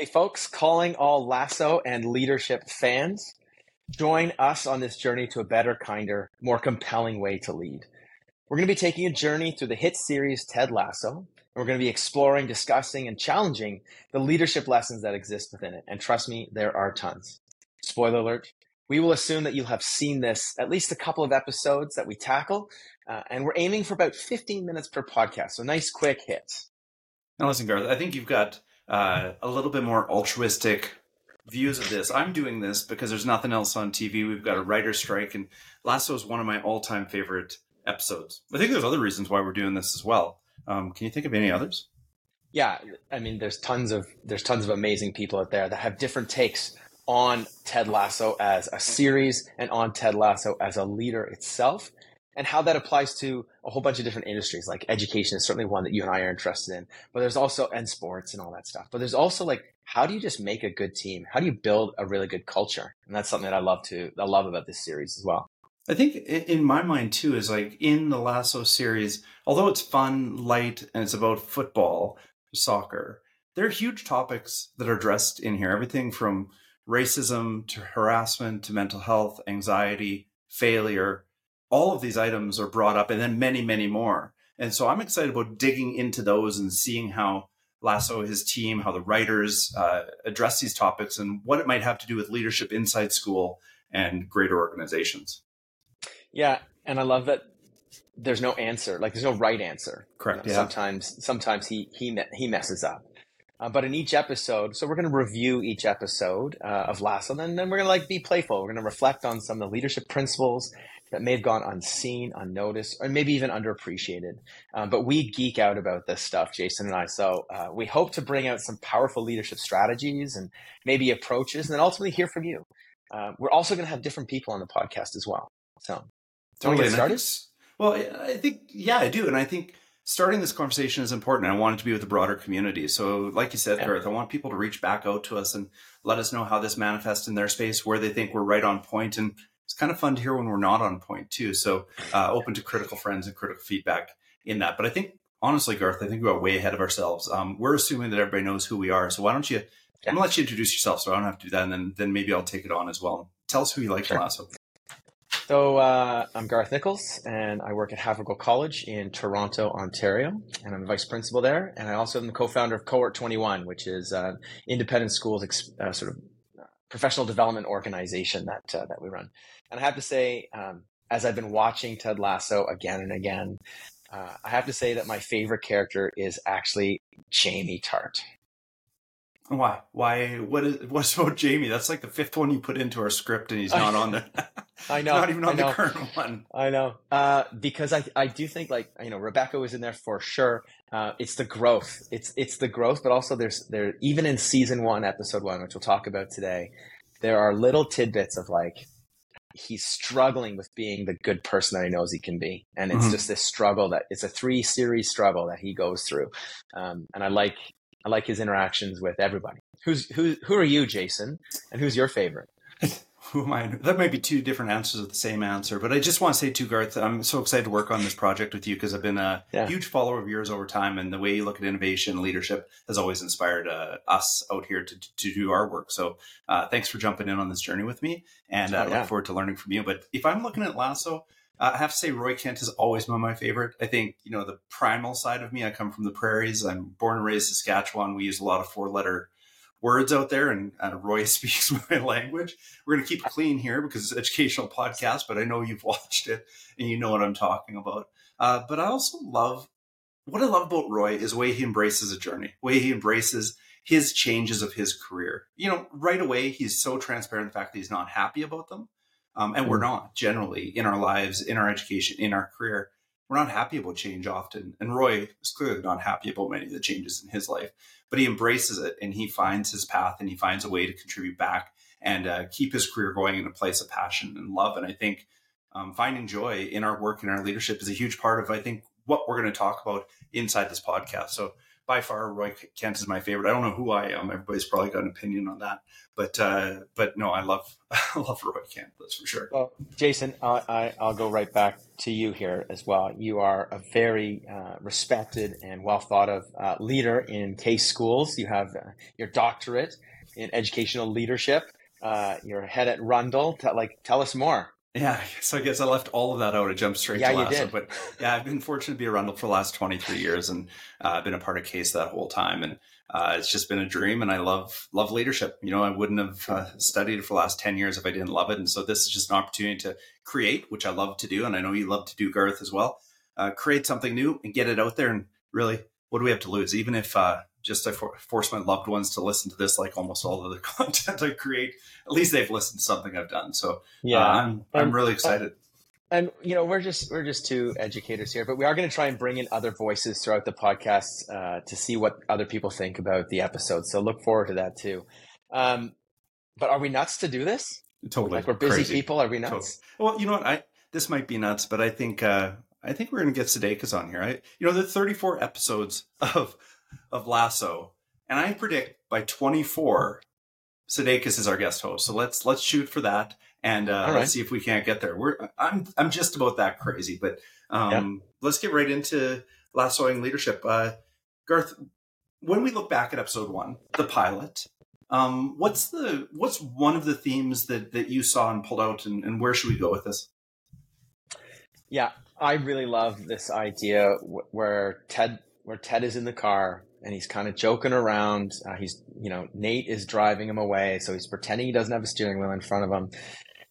Hey, folks, calling all Lasso and leadership fans. Join us on this journey to a better, kinder, more compelling way to lead. We're going to be taking a journey through the hit series Ted Lasso, and we're going to be exploring, discussing, and challenging the leadership lessons that exist within it. And trust me, there are tons. Spoiler alert, we will assume that you'll have seen this at least a couple of episodes that we tackle, uh, and we're aiming for about 15 minutes per podcast. So nice, quick hits. Now, listen, Garth, I think you've got uh, a little bit more altruistic views of this. I'm doing this because there's nothing else on TV. We've got a writer strike, and Lasso is one of my all-time favorite episodes. I think there's other reasons why we're doing this as well. Um, can you think of any others? Yeah, I mean, there's tons of there's tons of amazing people out there that have different takes on Ted Lasso as a series and on Ted Lasso as a leader itself and how that applies to a whole bunch of different industries. Like education is certainly one that you and I are interested in, but there's also and sports and all that stuff. But there's also like how do you just make a good team? How do you build a really good culture? And that's something that I love to I love about this series as well. I think in my mind too is like in the Lasso series, although it's fun, light, and it's about football, soccer, there are huge topics that are addressed in here. Everything from racism to harassment to mental health, anxiety, failure, all of these items are brought up and then many, many more. And so I'm excited about digging into those and seeing how Lasso, his team, how the writers uh, address these topics and what it might have to do with leadership inside school and greater organizations. Yeah. And I love that there's no answer, like there's no right answer. Correct. You know, yeah. Sometimes, sometimes he, he, he messes up. Uh, but in each episode, so we're going to review each episode uh, of Lasso, and then we're going to like be playful. We're going to reflect on some of the leadership principles that may have gone unseen, unnoticed, or maybe even underappreciated. Um, but we geek out about this stuff, Jason and I. So uh, we hope to bring out some powerful leadership strategies and maybe approaches, and then ultimately hear from you. Uh, we're also going to have different people on the podcast as well. So, totally. get started? Well, I think yeah, I do, and I think starting this conversation is important. I want it to be with the broader community. So, like you said, yeah. Garth, I want people to reach back out to us and let us know how this manifests in their space, where they think we're right on point, and it's kind of fun to hear when we're not on point too. So uh, open to critical friends and critical feedback in that. But I think honestly, Garth, I think we are way ahead of ourselves. Um, we're assuming that everybody knows who we are. So why don't you? I'm gonna let you introduce yourself, so I don't have to do that, and then then maybe I'll take it on as well. Tell us who you like sure. Lasso. So uh, I'm Garth Nichols, and I work at Havergal College in Toronto, Ontario, and I'm a vice principal there. And I also am the co-founder of Cohort 21, which is an independent schools uh, sort of professional development organization that uh, that we run. And I have to say, um, as I've been watching Ted Lasso again and again, uh, I have to say that my favorite character is actually Jamie Tartt. Why? Why? What is? What's about Jamie? That's like the fifth one you put into our script, and he's not on there. I know. not even on the current one. I know. Uh, because I I do think like you know Rebecca was in there for sure. Uh, it's the growth. It's it's the growth, but also there's there even in season one, episode one, which we'll talk about today. There are little tidbits of like he's struggling with being the good person that he knows he can be, and it's mm-hmm. just this struggle that it's a three series struggle that he goes through. Um, and I like I like his interactions with everybody. Who's who? Who are you, Jason? And who's your favorite? who am I? That might be two different answers of the same answer, but I just want to say to Garth, I'm so excited to work on this project with you because I've been a yeah. huge follower of yours over time, and the way you look at innovation and leadership has always inspired uh, us out here to, to do our work. So uh, thanks for jumping in on this journey with me, and I uh, yeah. look forward to learning from you. But if I'm looking at Lasso, uh, I have to say Roy Kent has always been my favorite. I think you know the primal side of me. I come from the prairies. I'm born and raised Saskatchewan. We use a lot of four letter words out there, and uh, Roy speaks my language. We're going to keep it clean here because it's an educational podcast, but I know you've watched it and you know what I'm talking about. Uh, but I also love what I love about Roy is the way he embraces a journey, the way he embraces his changes of his career. You know, right away, he's so transparent the fact that he's not happy about them. Um, and we're mm. not generally in our lives, in our education, in our career. We're not happy about change often. And Roy is clearly not happy about many of the changes in his life but he embraces it and he finds his path and he finds a way to contribute back and uh, keep his career going in a place of passion and love. And I think um, finding joy in our work and our leadership is a huge part of, I think, what we're going to talk about inside this podcast. So by far, Roy Kent is my favorite. I don't know who I am. Everybody's probably got an opinion on that, but uh, but no, I love I love Roy Kent. That's for sure. Well, Jason, I, will go right back to you here as well. You are a very uh, respected and well thought of uh, leader in CAIS Schools. You have uh, your doctorate in educational leadership. Uh, you're head at Rundle. Like, tell us more. Yeah, so I guess I left all of that out. I jumped straight yeah, to Lasso. But yeah, I've been fortunate to be a Rundle for the last 23 years and uh, I've been a part of CAIS that whole time. And uh, it's just been a dream and I love, love leadership. You know, I wouldn't have uh, studied for the last 10 years if I didn't love it. And so this is just an opportunity to create, which I love to do. And I know you love to do, Garth, as well. Uh, create something new and get it out there. And really, what do we have to lose? Even if uh, just I for, force my loved ones to listen to this, like almost all of the content I create. At least they've listened to something I've done. So yeah, uh, I'm I'm really excited. And you know, we're just we're just two educators here, but we are going to try and bring in other voices throughout the podcast uh, to see what other people think about the episode. So look forward to that too. Um, but are we nuts to do this? Totally. Like we're busy Crazy. people. Are we nuts? Totally. Well, you know what? I this might be nuts, but I think uh, I think we're going to get Sudeikis on here. I, you know, the 34 episodes of of Lasso, and I predict by 24, Sudeikis is our guest host. So let's let's shoot for that, and uh, right. let's see if we can't get there. We're I'm I'm just about that crazy, but um, let's get right into lassoing leadership. Uh, Garth, when we look back at episode one, the pilot, um, what's the what's one of the themes that that you saw and pulled out, and, and where should we go with this? Yeah, I really love this idea where Ted where Ted is in the car and he's kind of joking around. Uh, he's, you know, Nate is driving him away, so he's pretending he doesn't have a steering wheel in front of him.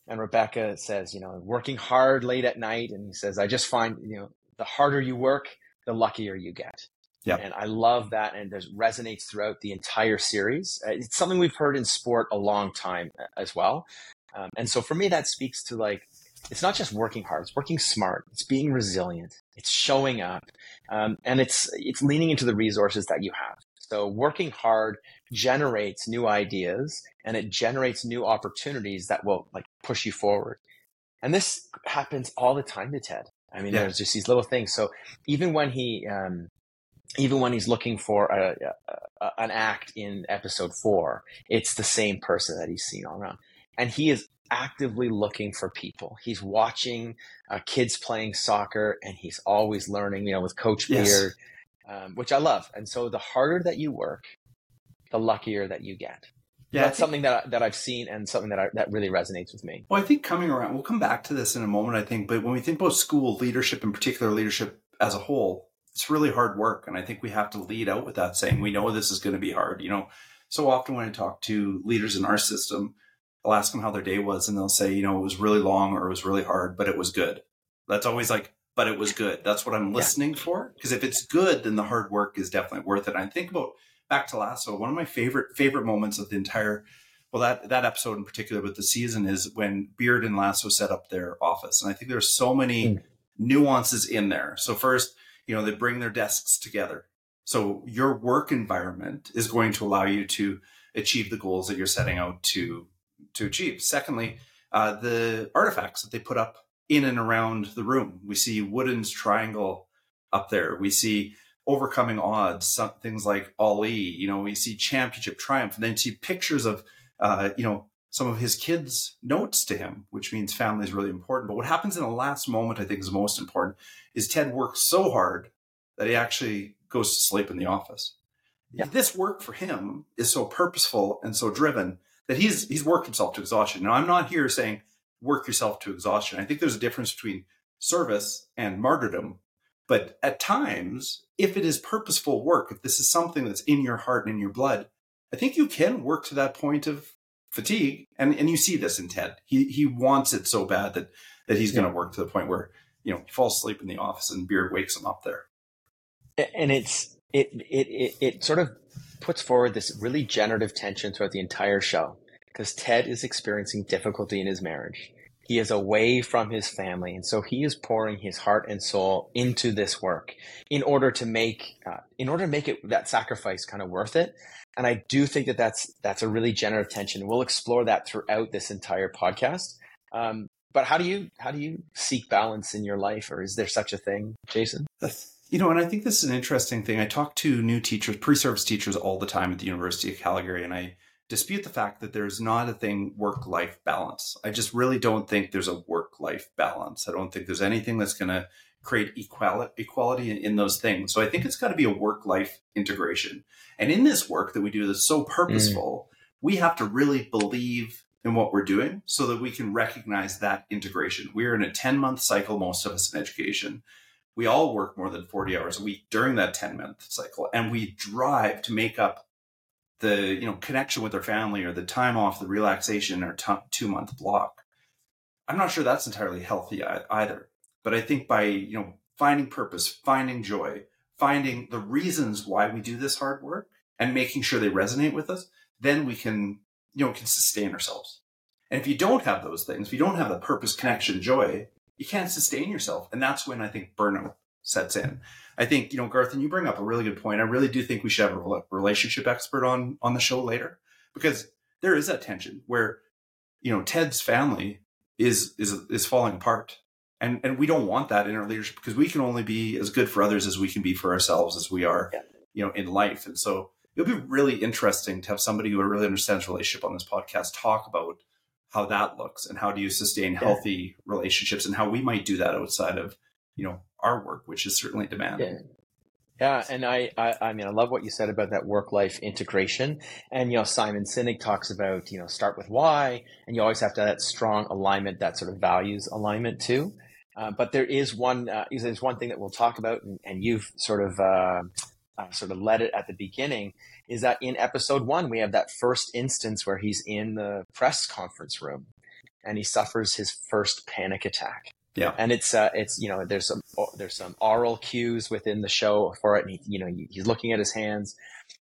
And Rebecca says, you know, working hard late at night, and he says, I just find, you know, the harder you work, the luckier you get. Yeah. And I love that, and it resonates throughout the entire series. Uh, it's something we've heard in sport a long time uh, as well. Um, and so for me, that speaks to like it's not just working hard; it's working smart. It's being resilient. It's showing up, um, and it's it's leaning into the resources that you have. So working hard generates new ideas, and it generates new opportunities that will like push you forward. And this happens all the time to Ted. I mean, yeah. there's just these little things. So even when he, um, even when he's looking for a, a, a, an act in episode four, it's the same person that he's seen all around, and he is actively looking for people. He's watching uh, kids playing soccer and he's always learning, you know, with Coach yes. Beard, um, which I love. And so the harder that you work, the luckier that you get. Yeah, that's think, something that that I've seen and something that I, that really resonates with me. Well, I think coming around, we'll come back to this in a moment. I think, but when we think about school leadership, in particular leadership as a whole, it's really hard work, and I think we have to lead out with that, saying we know this is going to be hard. You know, so often when I talk to leaders in our system, I'll ask them how their day was and they'll say, you know, it was really long or it was really hard, but it was good. That's always like, but it was good. That's what I'm listening yeah. for. Because if it's good, then the hard work is definitely worth it. And I think about back to Lasso, one of my favorite favorite moments of the entire well that that episode in particular with the season is when Beard and Lasso set up their office. And I think there's so many mm. nuances in there. So first, you know, they bring their desks together. So your work environment is going to allow you to achieve the goals that you're setting out to to achieve. Secondly, uh, the artifacts that they put up in and around the room. We see Wooden's triangle up there. We see overcoming odds, some things like Ali. You know, we see championship triumph, and then see pictures of, uh, you know, some of his kids' notes to him, which means family is really important. But what happens in the last moment, I think, is most important. Is Ted works so hard that he actually goes to sleep in the office. Yeah. This work for him is so purposeful and so driven that he's he's worked himself to exhaustion. Now, I'm not here saying work yourself to exhaustion. I think there's a difference between service and martyrdom. But at times, if it is purposeful work, if this is something that's in your heart and in your blood, I think you can work to that point of fatigue. And and you see this in Ted. He he wants it so bad that that he's yeah. going to work to the point where you know he falls asleep in the office and Beard wakes him up there. And it's it it it, it sort of puts forward this really generative tension throughout the entire show because Ted is experiencing difficulty in his marriage. He is away from his family, and so he is pouring his heart and soul into this work in order to make uh, in order to make it that sacrifice kind of worth it. And I do think that that's that's a really generative tension. We'll explore that throughout this entire podcast. Um, but how do you how do you seek balance in your life, or is there such a thing, Jason? You know, and I think this is an interesting thing. I talk to new teachers, pre-service teachers all the time at the University of Calgary, and I dispute the fact that there's not a thing work-life balance. I just really don't think there's a work-life balance. I don't think there's anything that's going to create equality equality in those things. So I think it's got to be a work-life integration. And in this work that we do that's so purposeful, mm. we have to really believe in what we're doing so that we can recognize that integration. We're in a 10-month cycle most of us in education we all work more than 40 hours a week during that 10 month cycle and we drive to make up the you know connection with their family or the time off the relaxation or t- two month block i'm not sure that's entirely healthy either but i think by you know finding purpose finding joy finding the reasons why we do this hard work and making sure they resonate with us then we can you know can sustain ourselves and if you don't have those things if you don't have the purpose connection joy you can't sustain yourself. And that's when I think burnout sets in. I think, you know, Garth, and you bring up a really good point. I really do think we should have a relationship expert on on the show later because there is that tension where, you know, Ted's family is is is falling apart. And and we don't want that in our leadership because we can only be as good for others as we can be for ourselves as we are, yeah. you know, in life. And so it'll be really interesting to have somebody who really understands relationship on this podcast talk about how that looks and how do you sustain healthy relationships and how we might do that outside of you know our work which is certainly demanding yeah. Yeah, and I, I, I mean, I love what you said about that work-life integration. And you know, Simon Sinek talks about you know start with why, and you always have to have that strong alignment, that sort of values alignment too. Uh, but there is one, uh, there's one thing that we'll talk about, and, and you've sort of uh, uh, sort of led it at the beginning, is that in episode one, we have that first instance where he's in the press conference room and he suffers his first panic attack. Yeah. And it's, uh, it's, you know, there's some, there's some aural cues within the show for it. And he, you know, he's looking at his hands.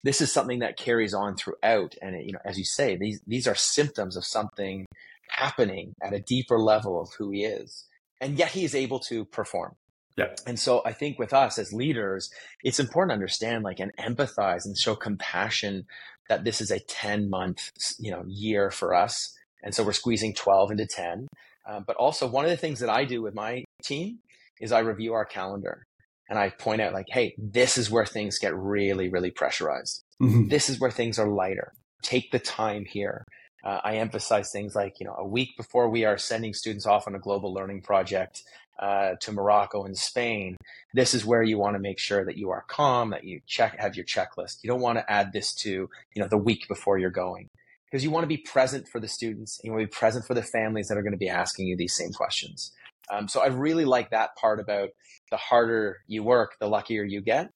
This is something that carries on throughout. And, it, you know, as you say, these, these are symptoms of something happening at a deeper level of who he is. And yet he is able to perform. Yeah. And so I think with us as leaders, it's important to understand like and empathize and show compassion that this is a 10 month, you know, year for us. And so we're squeezing 12 into 10. Uh, but also one of the things that I do with my team is I review our calendar and I point out like, Hey, this is where things get really, really pressurized. Mm-hmm. This is where things are lighter. Take the time here. Uh, I emphasize things like, you know, a week before we are sending students off on a global learning project, uh, to Morocco and Spain, this is where you want to make sure that you are calm, that you check have your checklist. You don't want to add this to you know the week before you're going because you want to be present for the students. You want to be present for the families that are going to be asking you these same questions. Um, so I really like that part about the harder you work, the luckier you get.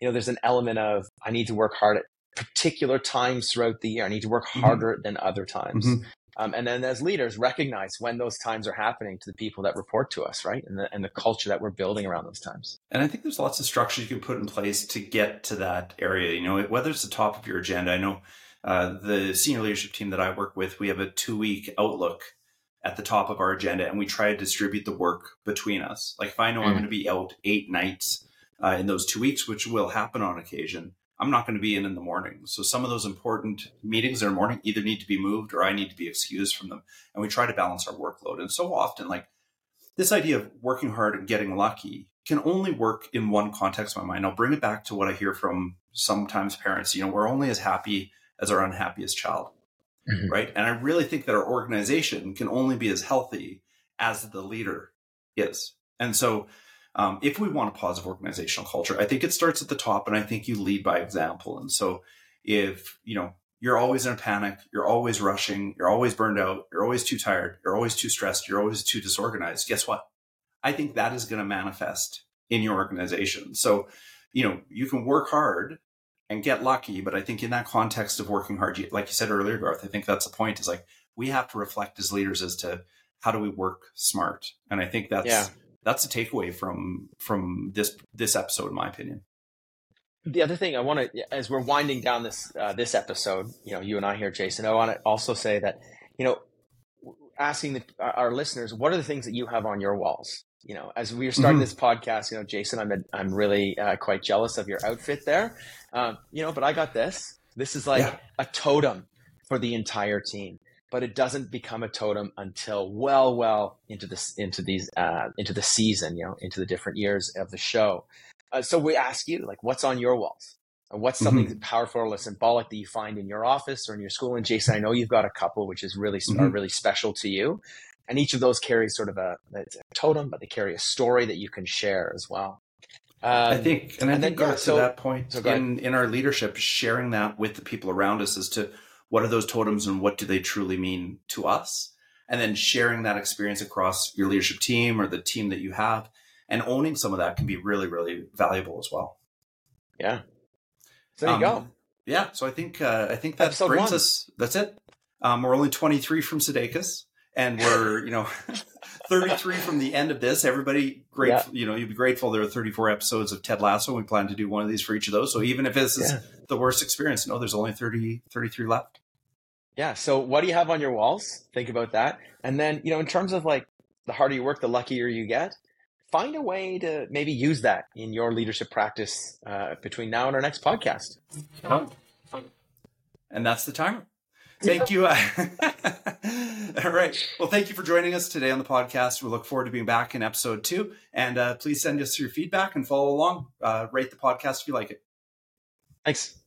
You know, there's an element of I need to work hard at particular times throughout the year. I need to work mm-hmm. harder mm-hmm. than other times. Mm-hmm. Um, and then as leaders, recognize when those times are happening to the people that report to us, right? And the, and the culture that we're building around those times. And I think there's lots of structures you can put in place to get to that area. You know, whether it's the top of your agenda, I know uh, the senior leadership team that I work with, we have a two week outlook at the top of our agenda and we try to distribute the work between us. Like if I know mm. I'm going to be out eight nights uh, in those two weeks, which will happen on occasion, I'm not going to be in in the morning. So some of those important meetings in the morning either need to be moved or I need to be excused from them. And we try to balance our workload. And so often, like this idea of working hard and getting lucky can only work in one context in my mind. I'll bring it back to what I hear from sometimes parents. You know, we're only as happy as our unhappiest child. Mm-hmm. Right. And I really think that our organization can only be as healthy as the leader is. And so um, if we want a positive organizational culture, I think it starts at the top, and I think you lead by example. And so, if you know you're always in a panic, you're always rushing, you're always burned out, you're always too tired, you're always too stressed, you're always too disorganized. Guess what? I think that is going to manifest in your organization. So, you know, you can work hard and get lucky, but I think in that context of working hard, like you said earlier, Garth, I think that's the point. Is like we have to reflect as leaders as to how do we work smart, and I think that's. Yeah that's a takeaway from from this this episode, in my opinion. The other thing I want to, as we're winding down this uh, this episode, you know, you and I here, Jason, I want to also say that, you know, asking the, our listeners, what are the things that you have on your walls? You know, as we are starting mm-hmm. this podcast, you know, Jason, I'm a, I'm really uh, quite jealous of your outfit there. Um, you know, but I got this. This is like yeah. a totem for the entire team but it doesn't become a totem until well, well into this into these uh, into the season, you know, into the different years of the show. Uh, so we ask you, like, what's on your walls? what's something mm-hmm. powerful or symbolic that you find in your office or in your school? And Jason, I know you've got a couple which is really mm-hmm. are really special to you, and each of those carries sort of a, a, totem, but they carry a story that you can share as well. Um, I think, and I and think then, yeah, to that point so in in our leadership, sharing that with the people around us as to what are those totems and what do they truly mean to us, and then sharing that experience across your leadership team or the team that you have, and owning some of that can be really really valuable as well. Yeah, so there you um, go. Yeah. So I think uh, I think that Episode brings one. us. That's it. Um, we're only 23 from Sudeikis, and we're you know 33 from the end of this. Everybody grateful. Yeah. You know, you'd be grateful there are 34 episodes of Ted Lasso. We plan to do one of these for each of those. So even if this is the worst experience, no, there's only 30 33 left. Yeah. So what do you have on your walls? Think about that. And then you know, in terms of like the harder you work, the luckier you get find a way to maybe use that in your leadership practice uh, between now and our next podcast. And that's the timer. Thank you. All right. Well, thank you for joining us today on the podcast. We look forward to being back in episode two. And uh, please send us your feedback and follow along. Uh, rate the podcast if you like it. Thanks.